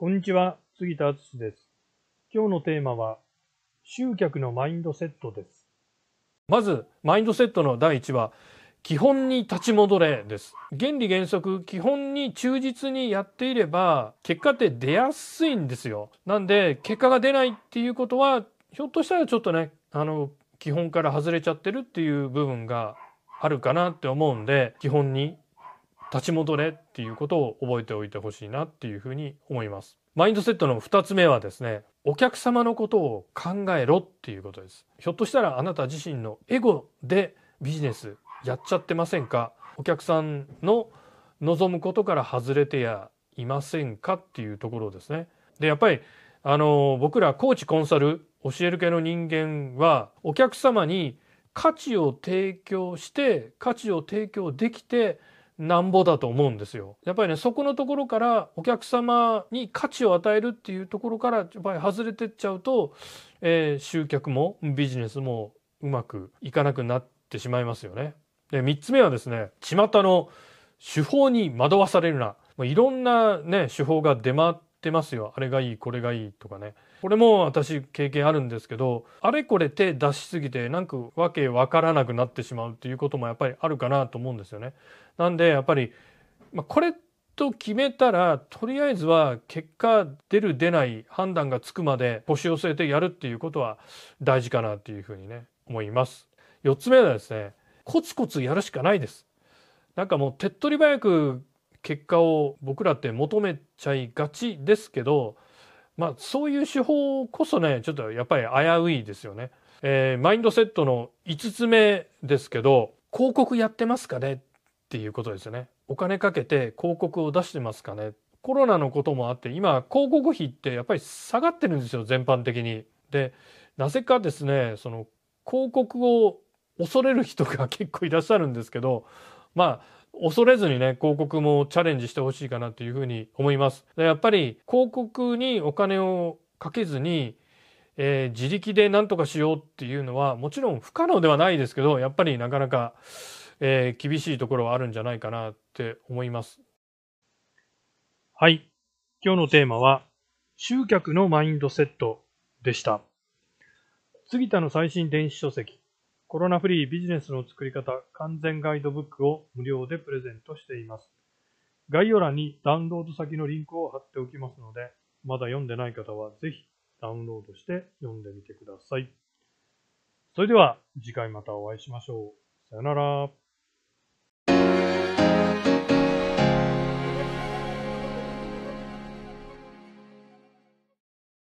こんにちは、杉田敦です。今日のテーマは、集客のマインドセットです。まず、マインドセットの第一は、基本に立ち戻れです。原理原則、基本に忠実にやっていれば、結果って出やすいんですよ。なんで、結果が出ないっていうことは、ひょっとしたらちょっとね、あの、基本から外れちゃってるっていう部分があるかなって思うんで、基本に立ち戻れっていうことを覚えておいてほしいなっていうふうに思います。マインドセットの2つ目はですね、お客様のことを考えろっていうことです。ひょっとしたらあなた自身のエゴでビジネスやっちゃってませんか？お客さんの望むことから外れてやいませんかっていうところですね。で、やっぱりあの僕らコーチコンサル教える系の人間はお客様に価値を提供して価値を提供できてなんぼだと思うんですよ。やっぱりねそこのところからお客様に価値を与えるっていうところからやっぱり外れてっちゃうと、えー、集客もビジネスもうまくいかなくなってしまいますよね。で3つ目はですね巷の手法に惑わされるな。いろんなね手法が出回ってますよ。あれがいいこれがいいとかね。これも私経験あるんですけどあれこれ手出しすぎてなんかわけわからなくなってしまうっていうこともやっぱりあるかなと思うんですよね。なんでやっぱり、まあ、これと決めたらとりあえずは結果出る出ない判断がつくまで腰を据えてやるっていうことは大事かなっていうふうにね思います。4つ目はですねコツコツやるしかないです。なんかもう手っ取り早く結果を僕らって求めちゃいがちですけどまあそういう手法こそねちょっとやっぱり危ういですよね。えー、マインドセットの5つ目ですけど広告やってますかね？っていうことですよね。お金かけて広告を出してますかね？コロナのこともあって今広告費ってやっぱり下がってるんですよ全般的に。でなぜかですねその広告を恐れる人が結構いらっしゃるんですけどまあ恐れずにね、広告もチャレンジしてほしいかなというふうに思います。やっぱり広告にお金をかけずに、えー、自力で何とかしようっていうのはもちろん不可能ではないですけど、やっぱりなかなか、えー、厳しいところはあるんじゃないかなって思います。はい。今日のテーマは、集客のマインドセットでした。杉田の最新電子書籍、コロナフリービジネスの作り方完全ガイドブックを無料でプレゼントしています。概要欄にダウンロード先のリンクを貼っておきますので、まだ読んでない方はぜひダウンロードして読んでみてください。それでは次回またお会いしましょう。さよなら。